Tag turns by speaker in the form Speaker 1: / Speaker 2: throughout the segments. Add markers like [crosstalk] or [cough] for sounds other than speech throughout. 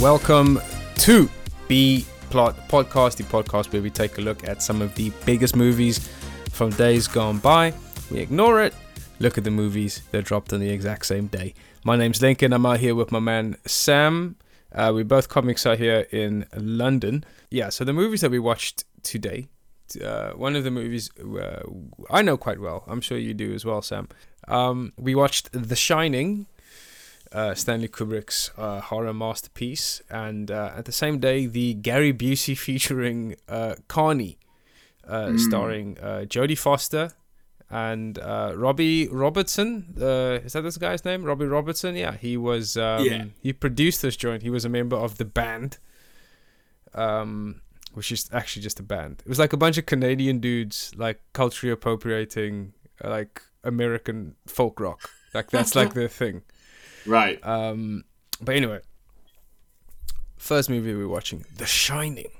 Speaker 1: welcome to B Plot Podcast, the podcast where we take a look at some of the biggest movies from days gone by. We ignore it, look at the movies that dropped on the exact same day. My name's Lincoln. I'm out here with my man Sam. Uh, we both comics are here in London. Yeah, so the movies that we watched today, uh, one of the movies uh, I know quite well. I'm sure you do as well, Sam. Um, we watched The Shining, uh, Stanley Kubrick's uh, horror masterpiece, and uh, at the same day, the Gary Busey featuring uh, Carny, uh, starring uh, Jodie Foster and uh, Robbie Robertson. Uh, is that this guy's name? Robbie Robertson. Yeah, he was. Um,
Speaker 2: Yeah.
Speaker 1: He produced this joint. He was a member of the band. Um, which is actually just a band. It was like a bunch of Canadian dudes, like culturally appropriating, like American folk rock. Like that's like [laughs] their thing.
Speaker 2: Right.
Speaker 1: Um, but anyway, first movie we're watching, The Shining.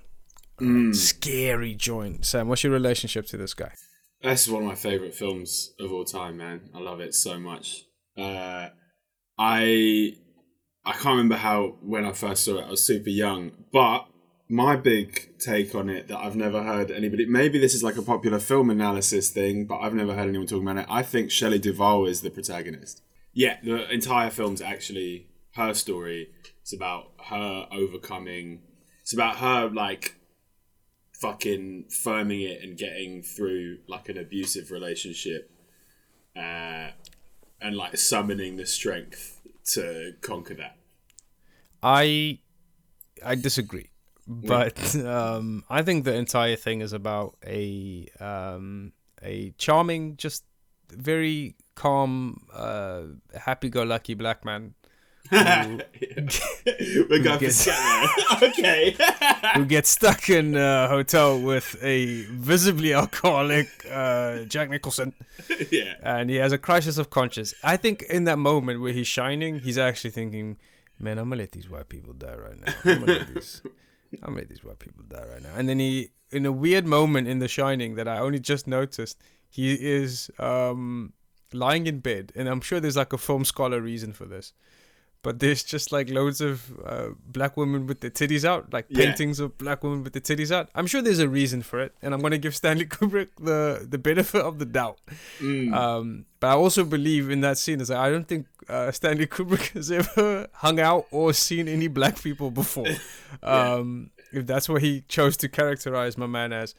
Speaker 2: Mm.
Speaker 1: Scary joint. Sam, what's your relationship to this guy?
Speaker 2: This is one of my favorite films of all time, man. I love it so much. Uh, I I can't remember how when I first saw it. I was super young, but my big take on it that I've never heard anybody. Maybe this is like a popular film analysis thing, but I've never heard anyone talking about it. I think Shelley Duvall is the protagonist. Yeah, the entire film's actually her story. It's about her overcoming. It's about her like fucking firming it and getting through like an abusive relationship uh, and like summoning the strength to conquer that
Speaker 1: I I disagree, but um, I think the entire thing is about a um, a charming, just very calm, uh, happy-go-lucky black man [laughs]
Speaker 2: we're going
Speaker 1: gets- [laughs]
Speaker 2: okay [laughs]
Speaker 1: who gets stuck in a hotel with a visibly alcoholic uh, Jack Nicholson.
Speaker 2: yeah
Speaker 1: and he has a crisis of conscience. I think in that moment where he's shining, he's actually thinking, "Man, I'm gonna let these white people die right now. I'm gonna let these, I'm gonna let these white people die right now." And then he, in a weird moment in The Shining that I only just noticed, he is um, lying in bed, and I'm sure there's like a film scholar reason for this. But there's just like loads of uh, black women with their titties out, like
Speaker 2: Yeah.
Speaker 1: paintings of black women with their titties out. I'm sure there's a reason for it, and I'm gonna give Stanley [laughs] Kubrick the the benefit of the doubt.
Speaker 2: Mm.
Speaker 1: Um, but I also believe in that scene is like, I don't think uh, Stanley Kubrick [laughs] has ever hung out or seen any black people before. [laughs] Um, If that's what he chose to characterize my man as.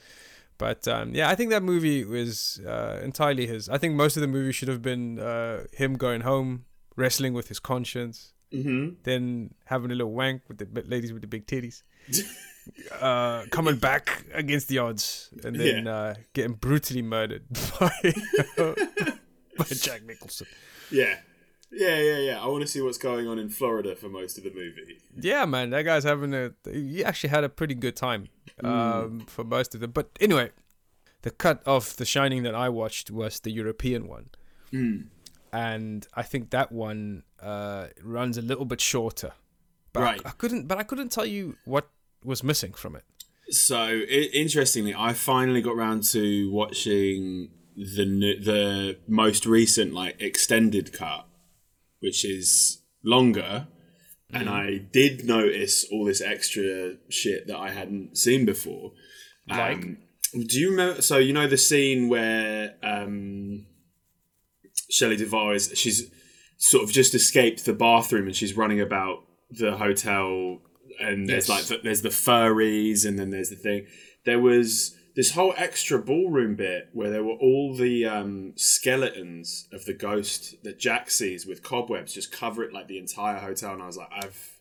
Speaker 1: But um, yeah, I think that movie was uh, entirely his. I think most of the movie should have been uh, him going home, wrestling with his conscience,
Speaker 2: mm-hmm.
Speaker 1: then having a little wank with the ladies with the big titties. [laughs] Uh, coming back against the odds and then uh, getting brutally murdered [laughs] by [laughs] by Jack Nicholson.
Speaker 2: yeah yeah yeah yeah i want to see what's going on in florida for most of the movie
Speaker 1: Yeah, man, that guy's having a. He actually had a pretty good time um, for most of them. But anyway, the cut of The Shining that I watched was the European one,
Speaker 2: mm.
Speaker 1: and I think that one uh, runs a little bit shorter. But I-
Speaker 2: Right.
Speaker 1: I, couldn't. But I couldn't tell you what was missing from it.
Speaker 2: So I- interestingly, I finally got round to watching the n- the most recent like extended cut, which is longer, and I did notice all this extra shit that I hadn't seen before.
Speaker 1: Like?
Speaker 2: Um, do you remember? So you know the scene where um, Shelley Duvall is she's sort of just escaped the bathroom and she's running about the hotel and there's
Speaker 1: Yes.
Speaker 2: like the, there's the furries and then there's the thing there was this whole extra ballroom bit where there were all the um, skeletons of the ghost that Jack sees with cobwebs just cover it like the entire hotel and I was like I've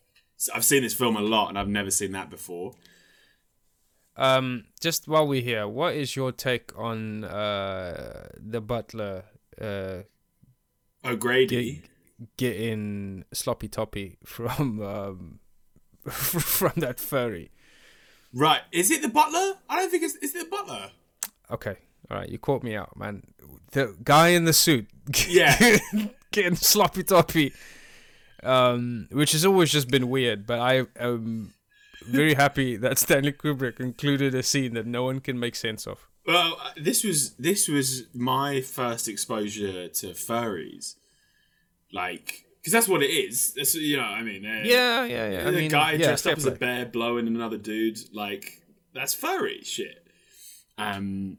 Speaker 2: I've seen this film a lot and I've never seen that before
Speaker 1: Um, just while we're here, what is your take on uh, the butler uh,
Speaker 2: O'Grady
Speaker 1: get, getting sloppy toppy from um, [laughs] from that furry?
Speaker 2: Right is it the butler I don't think it's is it the butler
Speaker 1: Okay, all right, you caught me out, man. The guy in the suit,
Speaker 2: Yeah. [laughs]
Speaker 1: getting sloppy toppy, um, which has always just been weird. But I am very happy [laughs] that Stanley Kubrick included a scene that no one can make sense of.
Speaker 2: Well, uh, this was this was my first exposure to furries. Like because that's what it is. That's you know, I mean, uh,
Speaker 1: Yeah, yeah, yeah. I
Speaker 2: the
Speaker 1: mean,
Speaker 2: guy
Speaker 1: yeah,
Speaker 2: dressed up as a bear blowing another dude, like that's furry shit. Um,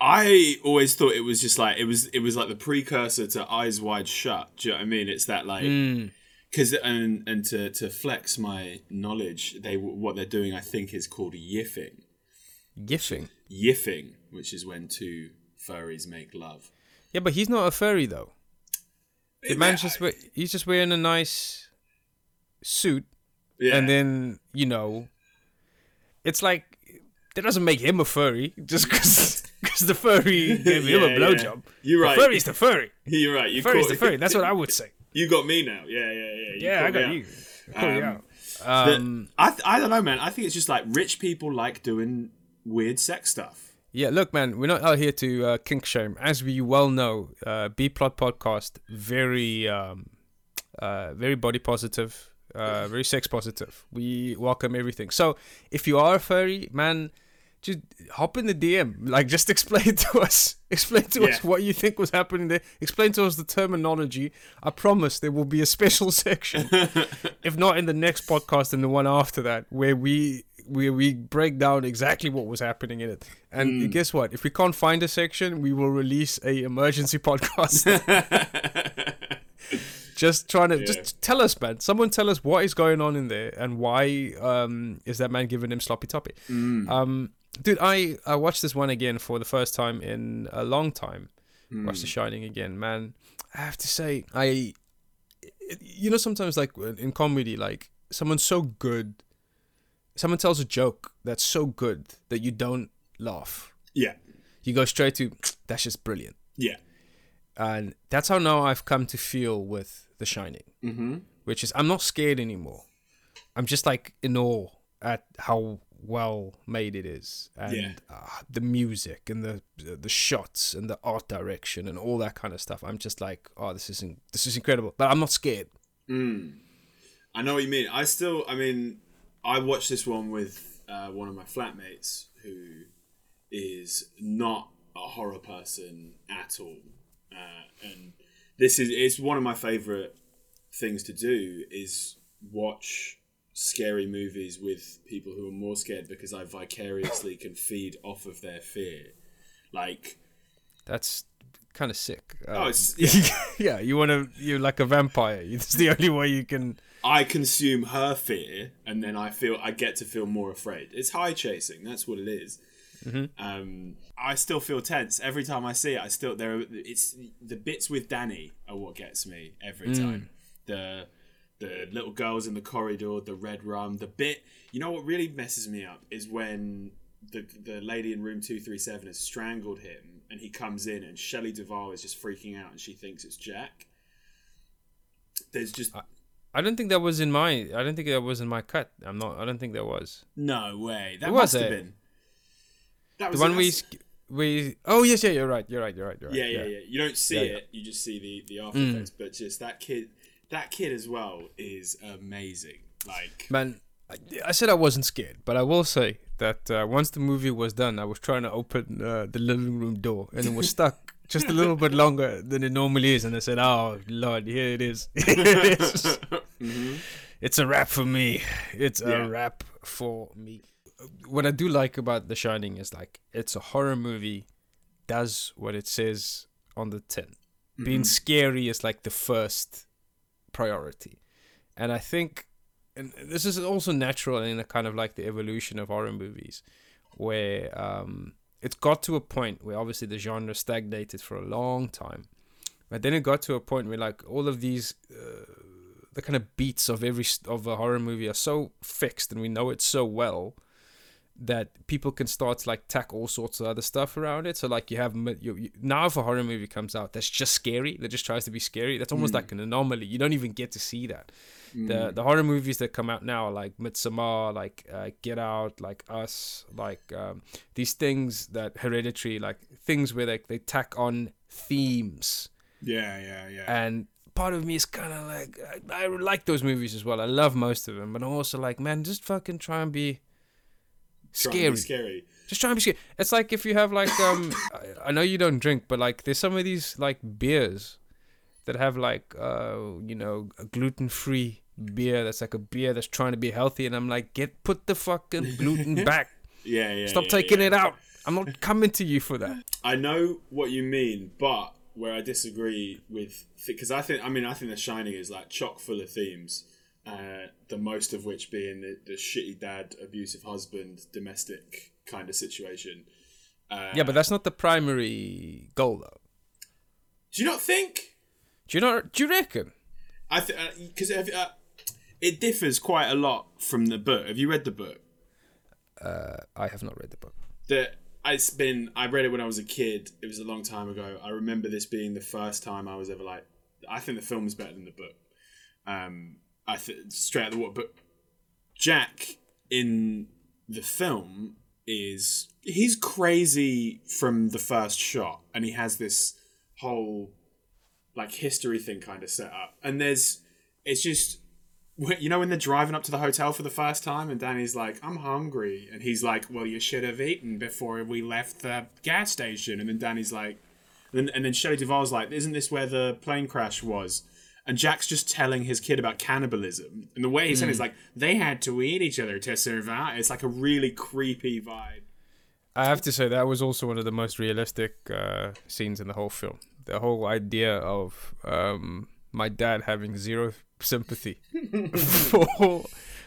Speaker 2: I always thought it was just like it was it was like the precursor to Eyes Wide Shut. Do you know what I mean? It's that like
Speaker 1: Mm.
Speaker 2: because and and to to flex my knowledge, they what they're doing I think is called yiffing.
Speaker 1: Gifting.
Speaker 2: Yiffing, which is when two furries make love.
Speaker 1: Yeah, but he's not a furry though. The man's just he's just wearing a nice suit,
Speaker 2: yeah.
Speaker 1: and then you know, it's like that doesn't make him a furry just because [laughs] the furry [laughs] gave him
Speaker 2: Yeah,
Speaker 1: a
Speaker 2: yeah.
Speaker 1: blowjob.
Speaker 2: You're right.
Speaker 1: The furry's the furry.
Speaker 2: You're right. You
Speaker 1: Furry's the furry. That's what I would [laughs] say.
Speaker 2: You got me now. Yeah, yeah, yeah. You
Speaker 1: Yeah, I got you. I call you
Speaker 2: Um. The-
Speaker 1: Um,
Speaker 2: I, th- I don't know, man. I think it's just like rich people like doing weird sex stuff.
Speaker 1: Yeah, look, man, we're not out here to uh, kink shame. As we well know, uh, B Plot Podcast very, um, uh, very body positive, uh, very sex positive. We welcome everything. So if you are a furry, man, just hop in the DM. Like, just [laughs] explain to us, explain to us what you think was happening there. Explain to us the terminology. I promise there will be a special [laughs] section, if not in the next podcast and the one after that, where we where we break down exactly what was happening in it. And
Speaker 2: Hmm.
Speaker 1: guess what? If we can't find a section, we will release a emergency [laughs] podcast. [laughs] just trying to
Speaker 2: Yeah.
Speaker 1: just tell us, man. Someone tell us what is going on in there and why um is that man giving him sloppy toppy?
Speaker 2: Mm.
Speaker 1: Um, dude, I I watched this one again for the first time in a long time. Watched The Shining again, man. I have to say, I you know sometimes like in comedy, like someone's so good, someone tells a joke that's so good that you don't laugh.
Speaker 2: yeah,
Speaker 1: You go straight to [tsk] that's just brilliant.
Speaker 2: yeah.
Speaker 1: And that's how now I've come to feel with The Shining,
Speaker 2: Mm-hmm.
Speaker 1: which is I'm not scared anymore. I'm just like in awe at how well made it is, and
Speaker 2: Yeah.
Speaker 1: uh, the music and the the shots and the art direction and all that kind of stuff. I'm just like, oh, this is in- this is incredible. But I'm not scared.
Speaker 2: Mm. I know what you mean. I still, I mean, I watched this one with uh, one of my flatmates who is not a horror person at all, uh, and this is it's one of my favorite things to do is watch scary movies with people who are more scared because I vicariously [coughs] can feed off of their fear. Like,
Speaker 1: That's kind of sick.
Speaker 2: oh,
Speaker 1: Um,
Speaker 2: it's, [laughs] yeah,
Speaker 1: yeah, you want to you're like a vampire. [laughs] It's the only way you can.
Speaker 2: I consume her fear, and then I feel I get to feel more afraid. It's high chasing. That's what it is. Um, I still feel tense every time I see it. I still there. It's the bits with Danny are what gets me every time. The the little girls in the corridor, the red rum, the bit. You know what really messes me up is when the the lady in room two three seven has strangled him, and he comes in, and Shelley Duvall is just freaking out, and she thinks it's Jack. There's just
Speaker 1: I don't think that was in my. I don't think that was in my cut. I'm not. I don't think that was.
Speaker 2: No way. That
Speaker 1: was
Speaker 2: must have been. That was The
Speaker 1: one we we. Oh yes, yeah, you're right. You're right. You're right. You're right.
Speaker 2: Yeah, yeah, yeah. You don't see
Speaker 1: Yeah, Mm.
Speaker 2: it. You just see the the after effects. But just that kid, that kid as well is amazing. Like,
Speaker 1: Man, I, I said I wasn't scared, but I will say that uh, once the movie was done, I was trying to open uh, the living room door, and it was stuck [laughs] just a little bit longer than it normally is. And I said, "Oh Lord, here it is. It is. [laughs] It's a wrap for me. It's a wrap for me." What I do like about The Shining is like it's a horror movie, does what it says on the tin. Being scary is like the first priority, and I think and this is also natural in a kind of like the evolution of horror movies, where um, it got to a point where obviously the genre stagnated for a long time, but then it got to a point where like all of these, uh, the kind of beats of every of a horror movie are so fixed, and we know it so well that people can start to like tack all sorts of other stuff around it. So like you have you, you, now if a horror movie comes out that's just scary, that just tries to be scary, that's almost like an anomaly. You don't even get to see that. The the horror movies that come out now are like Midsommar, like uh, Get Out, like Us, like um, these things that Hereditary, like things where they they tack on themes
Speaker 2: yeah, yeah, yeah.
Speaker 1: and part of me is kind of like I, I like those movies as well. I love most of them, but I'm also like, man, just fucking try and be scary.
Speaker 2: scary.
Speaker 1: Just try and be scary. It's like if you have like um, I, [coughs] I know you don't drink, but like there's some of these like beers that have like uh you know a gluten free beer that's like a beer that's trying to be healthy, and I'm like, get put the fucking gluten [laughs] back.
Speaker 2: Yeah, yeah.
Speaker 1: Stop
Speaker 2: yeah,
Speaker 1: taking
Speaker 2: yeah.
Speaker 1: it out. I'm not coming to you for that.
Speaker 2: I know what you mean, but where I disagree with because I think I mean I think The Shining is like chock full of themes. Uh, the most of which being the, the shitty dad, abusive husband, domestic kind of situation. Uh,
Speaker 1: Yeah, but that's not the primary goal, though.
Speaker 2: do you not think?
Speaker 1: Do you not? Do you reckon?
Speaker 2: I think because uh, it differs quite a lot from the book. Have you read the book?
Speaker 1: Uh, I have not read the book.
Speaker 2: that it's been I read it when I was a kid. It was a long time ago. I remember this being the first time I was ever like I think the film is better than the book. Um I th- straight out of the water but Jack in the film is he's crazy from the first shot and he has this whole like history thing kind of set up. And there's it's just you know when they're driving up to the hotel for the first time and Danny's like, I'm hungry. And he's like, Well, you should have eaten before we left the gas station. And then Danny's like, and then, and then Duvall's like, Isn't this where the plane crash was? And Jack's just telling his kid about cannibalism. And the way he's saying it is like, They had to eat each other to survive. It's like a really creepy vibe.
Speaker 1: I have to say that was also one of the most realistic uh, scenes in the whole film. The whole idea of um, my dad having zero [laughs] sympathy [laughs] for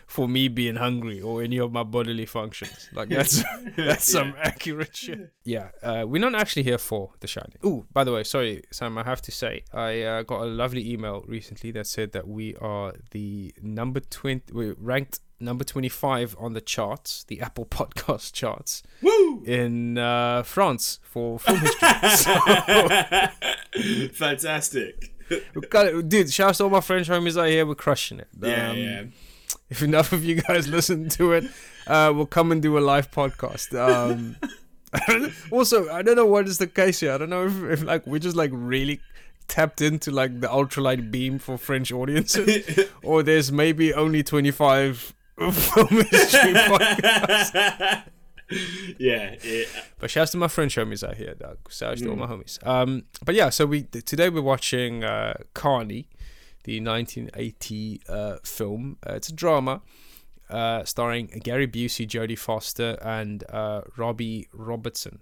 Speaker 1: for me being hungry or any of my bodily functions. Like that's [laughs] [laughs] that's some accurate shit. Yeah, uh, we're not actually here for The Shining. Oh, by the way, sorry, Sam. I have to say, I uh, got a lovely email recently that said that we are the number twenty. We're ranked number twenty-five on the charts, the Apple [laughs] Podcast charts
Speaker 2: Woo!
Speaker 1: in uh, France for film history. so,
Speaker 2: Fantastic.
Speaker 1: we dude, shout out to all my French homies out here. We're crushing it.
Speaker 2: Yeah,
Speaker 1: Um,
Speaker 2: yeah.
Speaker 1: If enough of you guys [laughs] listen to it, uh, we'll come and do a live podcast. Um, [laughs] also, I don't know what is the case here. I don't know if, if like we're just like really tapped into like the ultralight beam for French audiences, [laughs] or there's maybe only 25 film history podcasts.
Speaker 2: yeah, yeah.
Speaker 1: But shouts to my French homies out here, dog. Shouts to all my homies. Um, but yeah, so we today we're watching uh, Carny, the 1980 uh, film. Uh, it's a drama uh, starring Gary Busey, Jodie Foster, and uh, Robbie Robertson.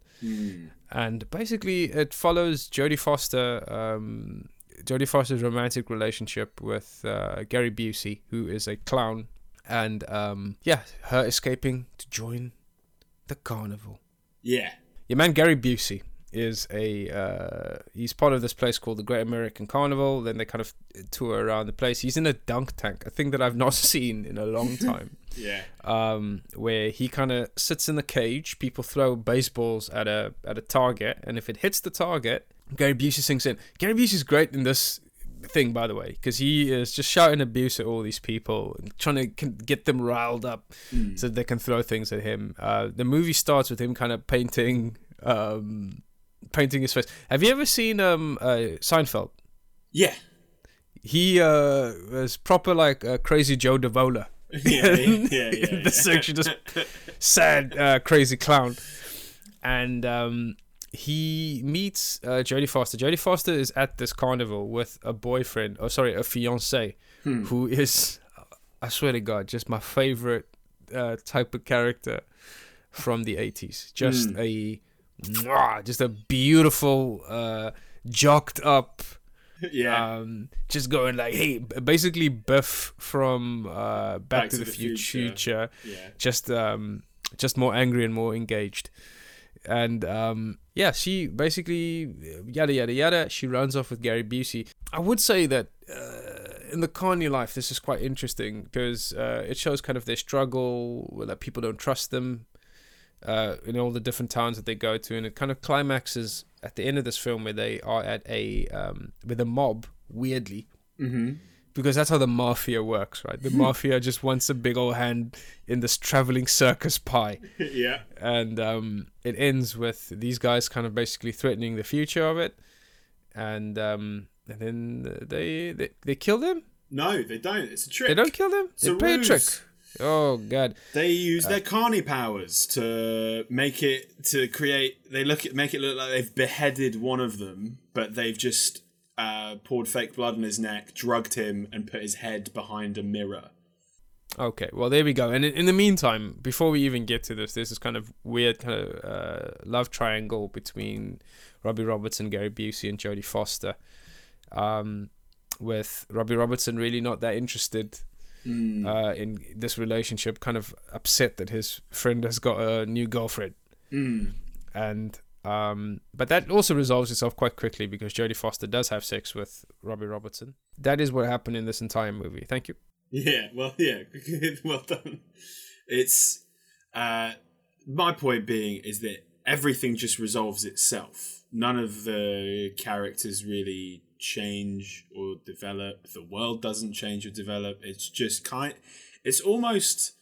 Speaker 1: And basically, it follows Jodie Foster. Um, Jodie Foster's romantic relationship with uh, Gary Busey, who is a clown, and um, yeah, her escaping to join the carnival.
Speaker 2: Yeah.
Speaker 1: Your man Gary Busey is a uh, he's part of this place called the Great American Carnival. Then they kind of tour around the place. He's in a dunk tank, a thing that I've not [laughs] seen in a long time. [laughs]
Speaker 2: Yeah.
Speaker 1: um, where he kind of sits in the cage. People throw baseballs at a at a target, and if it hits the target, Gary Busey sinks in. Gary Busey's great in this thing, by the way, because he is just shouting abuse at all these people and trying to get them riled up so they can throw things at him. Uh, the movie starts with him kind of painting. Um, painting his face. Have you ever seen um uh, Seinfeld?
Speaker 2: Yeah.
Speaker 1: He uh was proper like uh, crazy Joe Davola. [laughs]
Speaker 2: Yeah, yeah, [laughs] yeah, yeah.
Speaker 1: the section just sad uh, crazy clown and um he meets uh, Jodie Foster. Jodie Foster is at this carnival with a boyfriend, oh sorry, a fiance, who is, I swear to God, just my favorite uh, type of character from the eighties. Just a, mwah, just a beautiful, uh, jocked up, [laughs]
Speaker 2: yeah.
Speaker 1: um, just going like, hey, basically Biff from uh, Back, to, the, Future,
Speaker 2: Future. yeah.
Speaker 1: just um, just more angry and more engaged. And um, yeah, she basically yada yada yada. She runs off with Gary Busey. I would say that uh, in the Kanye life, this is quite interesting because uh, it shows kind of their struggle that people don't trust them uh, in all the different towns that they go to, and it kind of climaxes at the end of this film where they are at a um, with a mob. Weirdly,
Speaker 2: Mm-hmm.
Speaker 1: because that's how the mafia works, right? The [laughs] mafia just wants a big old hand in this traveling circus pie, [laughs]
Speaker 2: yeah.
Speaker 1: and um, it ends with these guys kind of basically threatening the future of it, and um, and then they they they kill them.
Speaker 2: No, they don't. It's a trick.
Speaker 1: They don't kill them.
Speaker 2: It's
Speaker 1: They
Speaker 2: a
Speaker 1: play a trick. Oh god.
Speaker 2: They use their carny powers to make it to create. They look at make it look like they've beheaded one of them, but they've just uh, poured fake blood on his neck, drugged him, and put his head behind a mirror.
Speaker 1: Okay, well there we go. And in, in the meantime, before we even get to this, there's this kind of weird kind of uh, love triangle between Robbie Robertson, Gary Busey, and Jodie Foster. Um, with Robbie Robertson really not that interested
Speaker 2: Mm.
Speaker 1: uh, in this relationship, kind of upset that his friend has got a new girlfriend,
Speaker 2: Mm.
Speaker 1: and um, but that also resolves itself quite quickly because Jodie Foster does have sex with Robbie Robertson. That is what happened in this entire movie. Thank you.
Speaker 2: Yeah, well, [laughs] yeah, [laughs] well done. It's uh, my point being is that everything just resolves itself. None of the characters really change or develop. The world doesn't change or develop. It's just kind. It's almost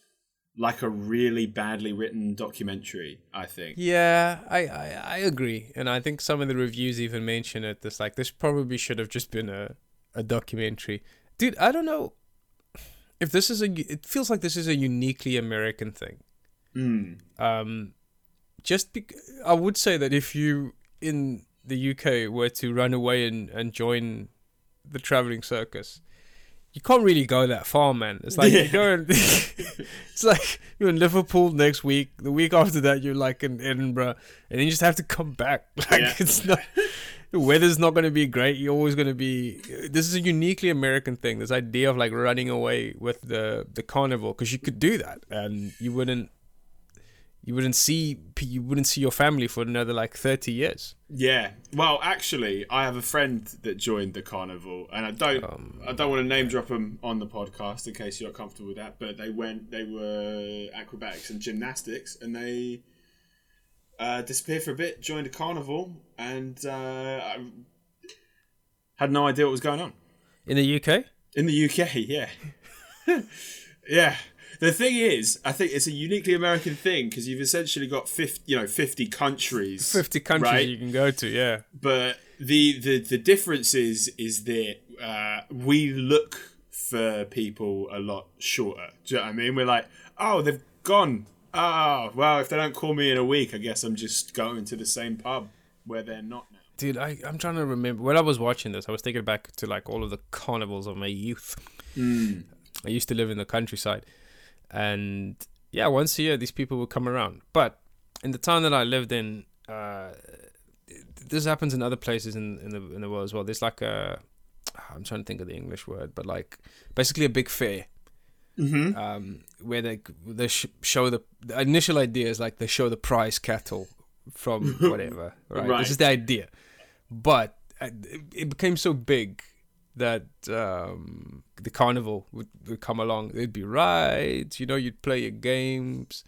Speaker 2: like a really badly written documentary. I think.
Speaker 1: Yeah, I, I, I agree, and I think some of the reviews even mention it. This like this probably should have just been a, a documentary, dude. I don't know if this is a. It feels like this is a uniquely American thing.
Speaker 2: Mm.
Speaker 1: Um, just bec- I would say that if you in the UK were to run away and, and join the traveling circus, you can't really go that far, man. It's like [laughs]
Speaker 2: Yeah.
Speaker 1: you go and [laughs] it's like you're in Liverpool next week. The week after that, you're like in Edinburgh, and then you just have to come back. [laughs] Like
Speaker 2: Yeah.
Speaker 1: it's not. The weather's not going to be great. You're always going to be. This is a uniquely American thing. This idea of like running away with the the carnival because you could do that and you wouldn't. You wouldn't see you wouldn't see your family for another like thirty years.
Speaker 2: Yeah. Well, actually, I have a friend that joined the carnival, and I don't,
Speaker 1: Um,
Speaker 2: I don't want to name drop them on the podcast in case you're comfortable with that. But they went, they were acrobatics and gymnastics, and they uh, disappeared for a bit, joined a carnival, and uh, I had no idea what was going on
Speaker 1: In the UK,
Speaker 2: in the UK. Yeah, [laughs] yeah. The thing is, I think it's a uniquely American thing because you've essentially got 50, you know, 50 countries.
Speaker 1: fifty countries
Speaker 2: Right.
Speaker 1: you can go to. Yeah,
Speaker 2: but the the the difference is is that uh, we look for people a lot shorter. Do you know what I mean? We're like, oh, they've gone. Oh, well, if they don't call me in a week, I guess I'm just going to the same pub where they're not now.
Speaker 1: dude, I I'm trying to remember when I was watching this. I was thinking back to like all of the carnivals of my youth. I used to live in the countryside, and yeah, once a year these people would come around. But in the town that I lived in, uh, this happens in other places in in the in the world as well. There's like a I'm trying to think of the English word, but like basically a big fair.
Speaker 2: Mm-hmm.
Speaker 1: um, where they they sh- show the, the initial idea is like they show the prize cattle from [laughs] whatever, right?
Speaker 2: Right.
Speaker 1: This is the idea, but uh, it became so big that um, the carnival would, would come along. There'd be rides, you know, you'd play your games,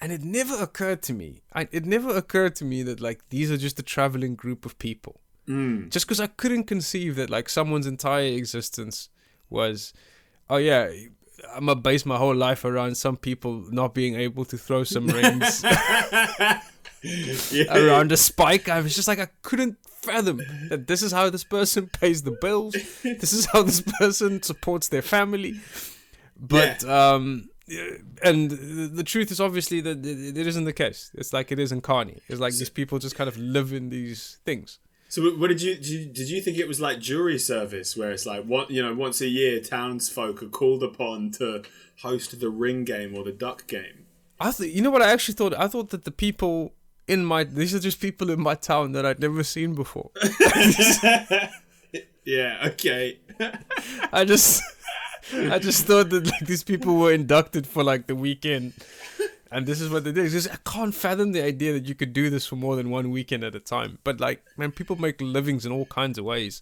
Speaker 1: and it never occurred to me. I, it never occurred to me that like these are just a traveling group of people
Speaker 2: Mm.
Speaker 1: just because I couldn't conceive that like someone's entire existence was, oh yeah, I'm gonna base my whole life around some people not being able to throw some [laughs] rings
Speaker 2: yeah.
Speaker 1: around a spike. I was just like I couldn't fathom that this is how this person [laughs] pays the bills. This is how this person supports their family. But um. And the truth is obviously that it isn't the case. It's like it is in Carny. It's like these people just kind of live in these things.
Speaker 2: So, what- what did you, did you did you think it was like jury service, where it's like what you know, once a year, townsfolk are called upon to host the ring game or the duck game?
Speaker 1: I th- you know what I actually thought? I thought that the people in my these are just people in my town that I'd never seen before. [laughs]
Speaker 2: yeah. Okay.
Speaker 1: I just I just thought that like these people were inducted for like the weekend. And this is what they did. Just, I can't fathom the idea that you could do this for more than one weekend at a time. But like, man, people make livings in all kinds of ways,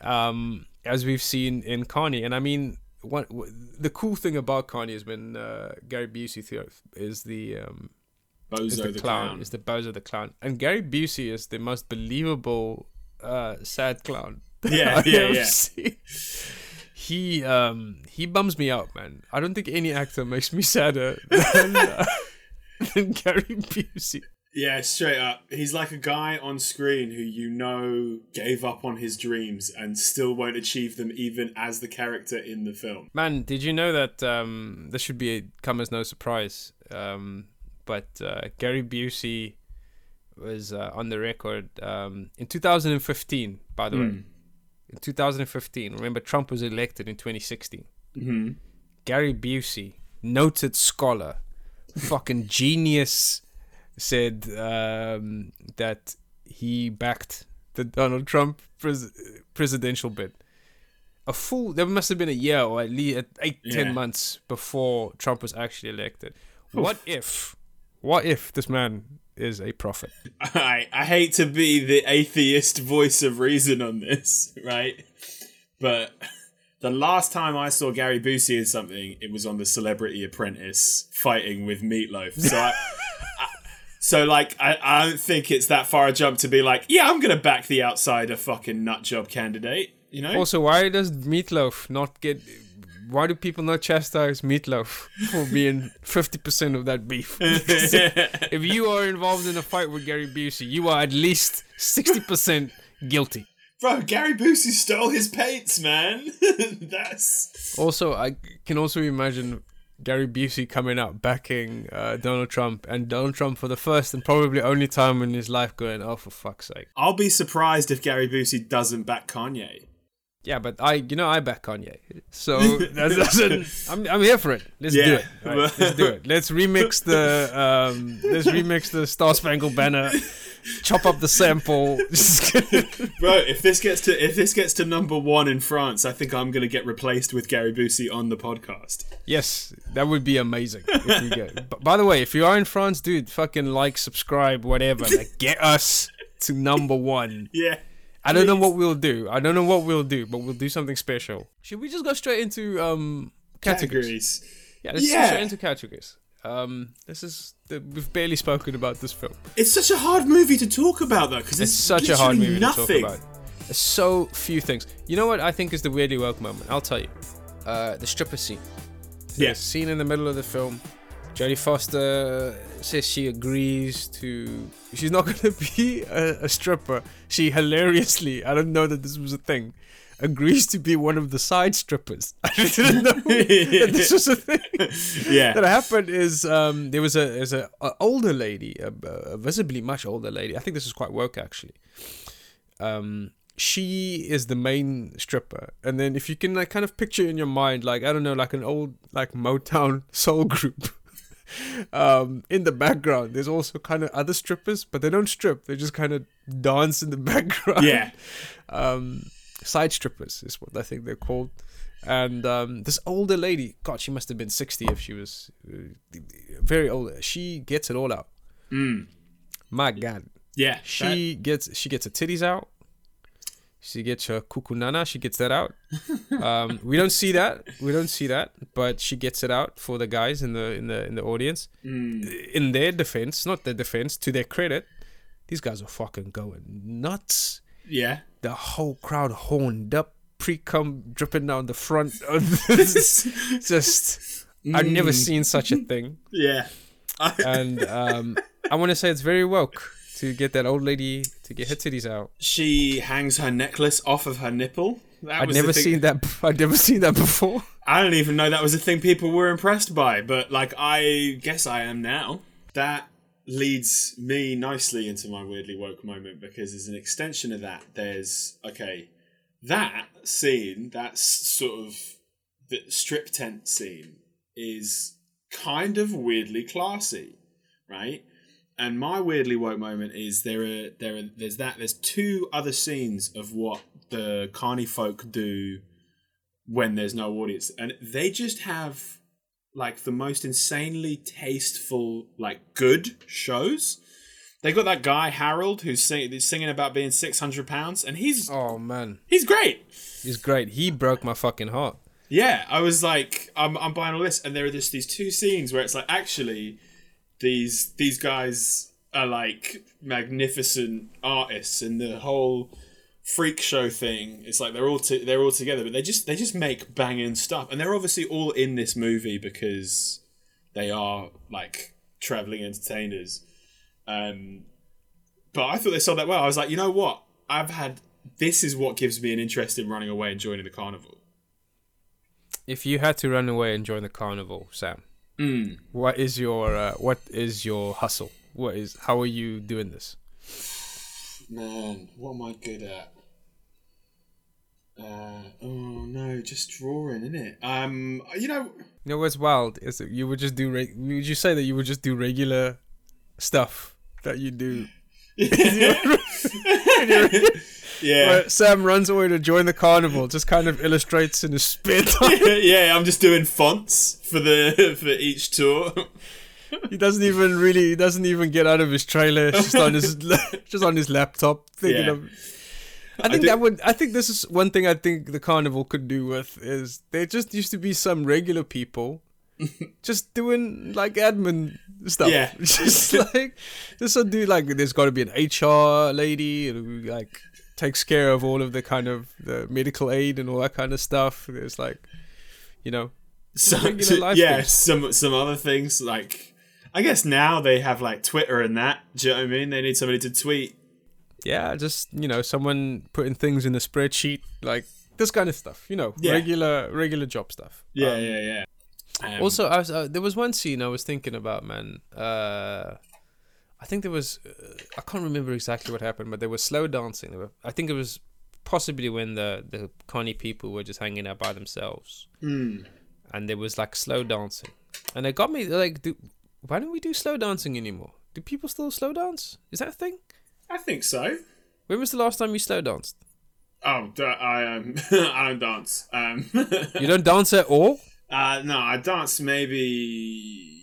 Speaker 1: um, as we've seen in Carny. And I mean, what the cool thing about Carny has been uh, Gary Busey is the um, is
Speaker 2: Bozo
Speaker 1: the, clown, is the Bowser the clown, and Gary Busey is the most believable uh, sad clown.
Speaker 2: Yeah, yeah, yeah.
Speaker 1: He um he bums me out, man. I don't think any actor makes me sadder [laughs] than, uh, [laughs] than Gary Busey.
Speaker 2: Yeah, straight up. He's like a guy on screen who you know gave up on his dreams and still won't achieve them even as the character in the film.
Speaker 1: Man, did you know that um this should be a, come as no surprise? Um, but uh, Gary Busey was uh, on the record um in 2015, by the way.
Speaker 2: Mm.
Speaker 1: in 2015. Remember, Trump was elected in 2016.
Speaker 2: Mm-hmm.
Speaker 1: Gary Busey, noted scholar, [laughs] fucking genius, said um, that he backed the Donald Trump pres- presidential bid. A full, there must have been a year or at least eight, ten
Speaker 2: Yeah.
Speaker 1: months before Trump was actually elected. What if, what if this man is a prophet?
Speaker 2: I I hate to be the atheist voice of reason on this, [laughs] right? But the last time I saw Gary Busey in something, it was on the Celebrity Apprentice fighting with Meatloaf. So [laughs] I. So like I, I don't think it's that far a jump to be like, yeah, I'm gonna back the outsider fucking nutjob candidate. You know?
Speaker 1: Also, why does Meatloaf not get? Why do people not chastise Meatloaf for being fifty percent of that beef? [laughs] if you are involved in a fight with Gary Busey, you are at least sixty percent guilty.
Speaker 2: Bro, Gary Busey stole his paints, man. [laughs] That's
Speaker 1: Also, I can also imagine Gary Busey coming out backing uh, Donald Trump, and Donald Trump for the first and probably only time in his life going, "Oh, for fuck's sake!"
Speaker 2: I'll be surprised if Gary Busey doesn't back Kanye.
Speaker 1: Yeah, but I, you know, I back Kanye, so [laughs] that doesn't. [laughs] I'm, I'm here for it. Let's do it. Right, let's do it. [laughs] Let's remix the, um, let's remix the Star Spangled Banner, chop up the sample.
Speaker 2: Bro, if this gets to if this gets to number one in France, I think I'm gonna get replaced with Gary Busey on the podcast.
Speaker 1: yes, that would be amazing. If we get. By the way, if you are in France, dude, fucking like, subscribe, whatever. Like, get us to number one.
Speaker 2: Yeah.
Speaker 1: I don't know what we'll do. I don't know what we'll do, but we'll do something special. Should we just go straight into um categories?
Speaker 2: Categories.
Speaker 1: Yeah, let's
Speaker 2: Yeah.
Speaker 1: go straight into categories. Um, this is the, we've barely spoken about this film.
Speaker 2: It's such a hard movie to talk about though, because
Speaker 1: It's
Speaker 2: it's,
Speaker 1: such a hard movie
Speaker 2: nothing.
Speaker 1: to talk about. There's so few things. You know what I think is the weirdly woke moment? I'll tell you. Uh, the stripper scene.
Speaker 2: Yeah.
Speaker 1: Scene in the middle of the film. Jodie Foster says she agrees to. She's not [laughs] going to be a, a stripper. She hilariously, I don't know that this was a thing, agrees to be one of the side strippers. [laughs] I didn't know that this was a thing. [laughs]
Speaker 2: Yeah.
Speaker 1: that happened is um, there was a there's a, a older lady, a, a visibly much older lady. I think this is quite woke actually. Um, she is the main stripper, and then if you can like kind of picture in your mind, like I don't know, like an old like Motown soul group. Um, in the background, there's also kind of other strippers, but they don't strip. They just kind of dance in the [laughs] background
Speaker 2: Yeah.
Speaker 1: um, side strippers is what I think they're called. And um, this older lady, God, she must have been sixty if she was uh, very old. She gets it all out.
Speaker 2: Mm.
Speaker 1: My God,
Speaker 2: Yeah.
Speaker 1: she gets she gets her titties out. She gets her kukunana. She gets that out. Um, we don't see that. We don't see that, but she gets it out for the guys in the in the in the audience.
Speaker 2: Mm.
Speaker 1: In their defense, not their defense, to their credit, these guys are fucking going nuts
Speaker 2: Yeah.
Speaker 1: the whole crowd horned up, pre cum dripping down the front of this. [laughs] Just, I've never
Speaker 2: Mm.
Speaker 1: seen such a thing.
Speaker 2: Yeah. [laughs]
Speaker 1: And um, I want to say it's very woke to get that old lady to get her titties out.
Speaker 2: she hangs her necklace off of her nipple. That
Speaker 1: I'd never seen that. I'd never seen that before. [laughs]
Speaker 2: I don't even know that was a thing people were impressed by, but like I guess I am now. That leads me nicely into my weirdly woke moment because as an extension of that, there's okay, that scene, that sort of the strip tent scene is kind of weirdly classy, right? And my weirdly woke moment is there are there are there's that there's two other scenes of what the carny folk do when there's no audience. And they just have like the most insanely tasteful like good shows. They got that guy harold who's, sing- who's singing about being 600 pounds and he's
Speaker 1: Oh man,
Speaker 2: he's great.
Speaker 1: He's great. He broke my fucking heart.
Speaker 2: yeah i was like i'm, I'm buying all this. And there are just these two scenes where it's like actually these these guys are like magnificent artists and the whole freak show thing it's like they're all to, they're all together but they just they just make banging stuff and they're obviously all in this movie because they are like traveling entertainers. Um but i thought they sold that well. I was like you know what? I've had this is what gives me an interest in running away and joining the carnival.
Speaker 1: If you had to run away and join the carnival, Sam,
Speaker 2: mm.
Speaker 1: what is your uh, what is your hustle? What is how are you doing this?
Speaker 2: Man, what am I good at? Uh, oh no, just drawing, isn't it? Um, you know,
Speaker 1: You know what's wild is that you would just do. Reg- would you say that you would just do regular stuff that you do? [laughs]
Speaker 2: yeah, [laughs]
Speaker 1: Where Sam runs away to join the carnival, just kind of illustrates in a spare [laughs] time.
Speaker 2: yeah. I'm just doing fonts for the [laughs] for each tour.
Speaker 1: he doesn't even really. He doesn't even get out of his trailer. It's just on his [laughs] just on his laptop thinking
Speaker 2: Yeah.
Speaker 1: of. I think
Speaker 2: do-
Speaker 1: that would. I think this is one thing I think the carnival could do with is there just used to be some regular people. just doing like admin stuff.
Speaker 2: Yeah.
Speaker 1: just like just a dude like there's got to be an HR lady like takes care of all of the kind of the medical aid and all that kind of stuff. There's like, you know,
Speaker 2: So, yeah,
Speaker 1: things.
Speaker 2: some some other things like I guess now they have like Twitter and that. Do you know what I mean? They need somebody to tweet.
Speaker 1: yeah, just you know, someone putting things in a spreadsheet, like this kind of stuff. You know,
Speaker 2: Yeah.
Speaker 1: regular regular job stuff.
Speaker 2: Yeah,
Speaker 1: Um,
Speaker 2: yeah, yeah. Um,
Speaker 1: Also, I was uh, there was one scene I was thinking about, man. Uh, I think there was uh, I can't remember exactly what happened, but there was slow dancing. There were, I think it was possibly when the the carny people were just hanging out by themselves,
Speaker 2: mm,
Speaker 1: and there was like slow dancing, and it got me like, do, why don't we do slow dancing anymore? Do people still slow dance? Is that a thing?
Speaker 2: I think so.
Speaker 1: When was the last time you slow danced?
Speaker 2: Oh, I um, [laughs] I don't dance. Um, [laughs]
Speaker 1: You don't dance at all?
Speaker 2: uh, no, I dance maybe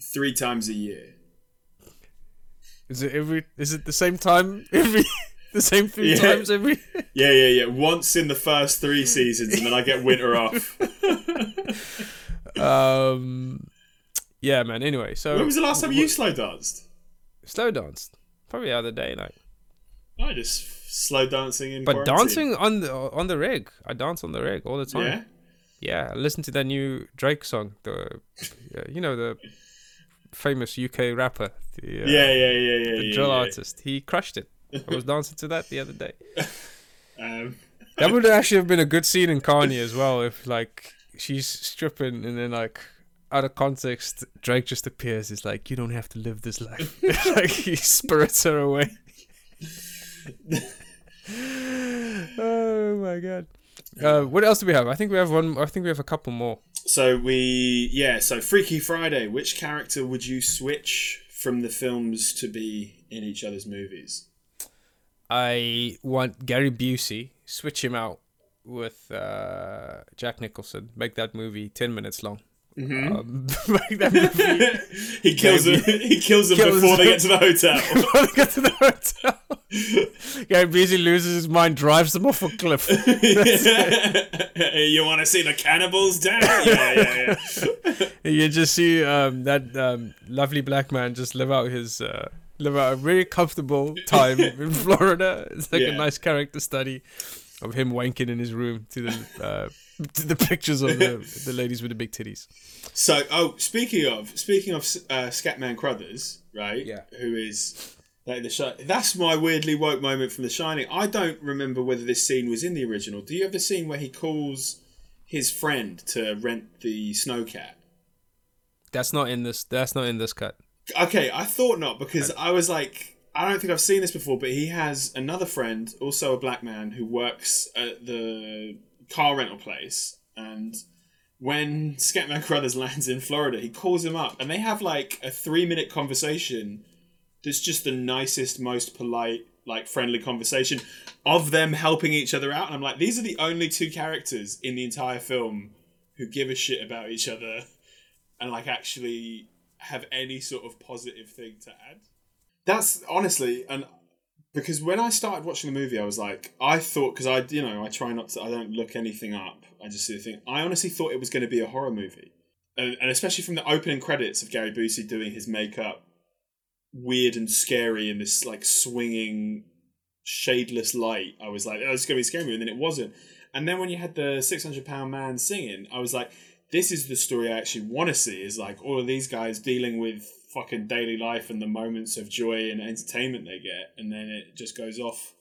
Speaker 2: three times a year.
Speaker 1: Is it every? Is it the same time every? [laughs] The same three
Speaker 2: Yeah.
Speaker 1: times every? [laughs]
Speaker 2: Yeah, yeah, yeah. Once in the first three seasons, and then I get winter off. [laughs]
Speaker 1: um, yeah, man. Anyway, so
Speaker 2: when was the last time you slow danced?
Speaker 1: slow danced? Probably the other day, like.
Speaker 2: I just slow dancing in.
Speaker 1: But
Speaker 2: quarantine.
Speaker 1: dancing on the on the rig, I dance on the rig all the time.
Speaker 2: Yeah.
Speaker 1: Yeah, I listen to that new Drake song. The, uh, you know the famous UK rapper, the, uh,
Speaker 2: Yeah, yeah, yeah, yeah.
Speaker 1: the
Speaker 2: yeah,
Speaker 1: drill
Speaker 2: yeah.
Speaker 1: artist. He crushed it. I was dancing to that the other day. [laughs]
Speaker 2: Um,
Speaker 1: That would actually have been a good scene in Carny as well if like she's stripping and then like out of context Drake just appears. He's like, "You don't have to live this life." [laughs] [laughs] like he spirits her away. oh my god. Uh, what else do we have? I think we have one. I think we have a couple more.
Speaker 2: so we, yeah. So Freaky Friday. Which character would you switch from the films to be in each other's movies?
Speaker 1: I want Gary Busey. Switch him out with uh, Jack Nicholson. Make that movie ten minutes long.
Speaker 2: Mm-hmm.
Speaker 1: Um, [laughs] make that movie [laughs]
Speaker 2: he kills them. He kills them
Speaker 1: Kills [laughs]
Speaker 2: before they get to the hotel.
Speaker 1: before they get to the hotel. Gary Busey loses his mind, drives them off a cliff.
Speaker 2: you want to see the cannibals, Dan? Yeah, yeah, yeah.
Speaker 1: you just see um, that um, lovely black man just live out his uh, live out a very comfortable time in Florida. It's like
Speaker 2: Yeah.
Speaker 1: a nice character study of him wanking in his room to the uh, [laughs] the pictures of the, [laughs] the ladies with the big titties.
Speaker 2: So, oh, speaking of speaking of uh, Scatman Crothers, right?
Speaker 1: Yeah.
Speaker 2: Who is like the shi That's my weirdly woke moment from The Shining. I don't remember whether this scene was in the original. Do you have the scene where he calls his friend to rent the snowcat?
Speaker 1: That's not in this. That's not in this cut.
Speaker 2: Okay, I thought not because I was like, I don't think I've seen this before, but he has another friend, also a black man, who works at the car rental place. And when Scatman Crothers [laughs] lands in Florida, he calls him up and they have like a three minute conversation that's just the nicest, most polite, like friendly conversation of them helping each other out. And I'm like, these are the only two characters in the entire film who give a shit about each other and like actually have any sort of positive thing to add. That's honestly, and because when I started watching the movie, I was like, I thought because I, you know, I try not to, I don't look anything up. I just see the thing. I honestly thought it was going to be a horror movie, and, and especially from the opening credits of Gary Busey doing his makeup, weird and scary in this like swinging, shadeless light. I was like, oh, it's going to be scary and then it wasn't. And then when you had the six hundred pound man singing, I was like, this is the story I actually want to see. Is like all of these guys dealing with fucking daily life and the moments of joy and entertainment they get, and then it just goes off.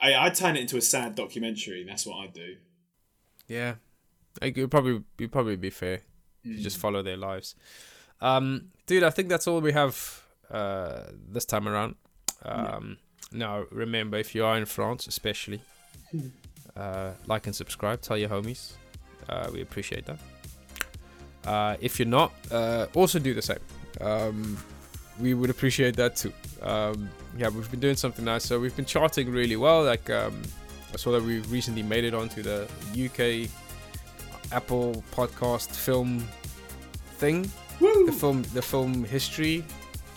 Speaker 2: I I'd turn it into a sad documentary. That's what I'd do.
Speaker 1: Yeah, it would probably it'd probably be fair. You just follow their lives. Um, dude, I think that's all we have uh, this time around. Um, Now, remember, if you are in France, especially, [laughs] uh, like and subscribe. Tell your homies. Uh, we appreciate that. Uh, if you're not, uh, also do the same. Um, we would appreciate that too. Um, yeah, we've been doing something nice. So we've been charting really well. Like um, I saw that we recently made it onto the UK Apple podcast film thing.
Speaker 2: Woo!
Speaker 1: The film, the film history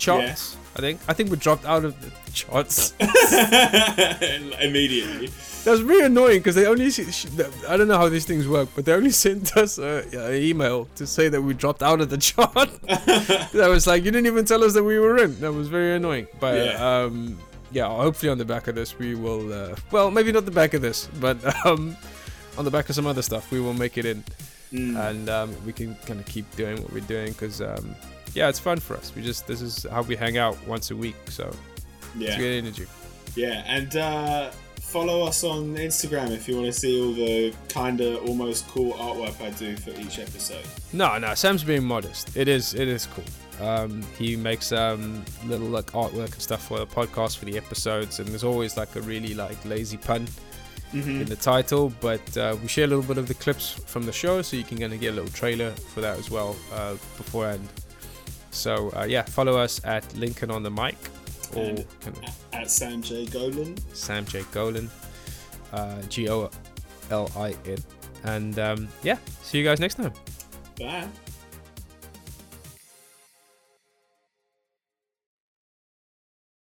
Speaker 1: charts. I think. I think we dropped out of the charts. [laughs] [laughs]
Speaker 2: Immediately.
Speaker 1: That's really annoying because they only. I don't know how these things work, but they only [laughs] sent us a, a email to say that we dropped out of the chart. that was like you didn't even tell us that we were in. That was very annoying. But
Speaker 2: Yeah.
Speaker 1: um, yeah, hopefully on the back of this we will. Uh, well, maybe not the back of this, but um, on the back of some other stuff we will make it in,
Speaker 2: Mm.
Speaker 1: and um, we can kind of keep doing what we're doing because um, yeah, it's fun for us. We just this is how we hang out once a week, so it's
Speaker 2: yeah.
Speaker 1: good energy.
Speaker 2: Yeah, and uh, follow us on Instagram if you want to see all the kind of almost cool artwork I do for each episode.
Speaker 1: No, no, Sam's being modest. It is, it is cool. Um, he makes um, little like artwork and stuff for the podcast for the episodes, and there's always like a really like lazy pun
Speaker 2: Mm-hmm.
Speaker 1: in the title. But uh, we share a little bit of the clips from the show, so you can kind of get a little trailer for that as well uh, beforehand. So uh, yeah, follow us at Lincoln on the mic or
Speaker 2: And-
Speaker 1: kind of
Speaker 2: At Sam J. Golin.
Speaker 1: Sam J Golin, uh, G O L I N, and um, yeah, see you guys next time.
Speaker 2: Bye.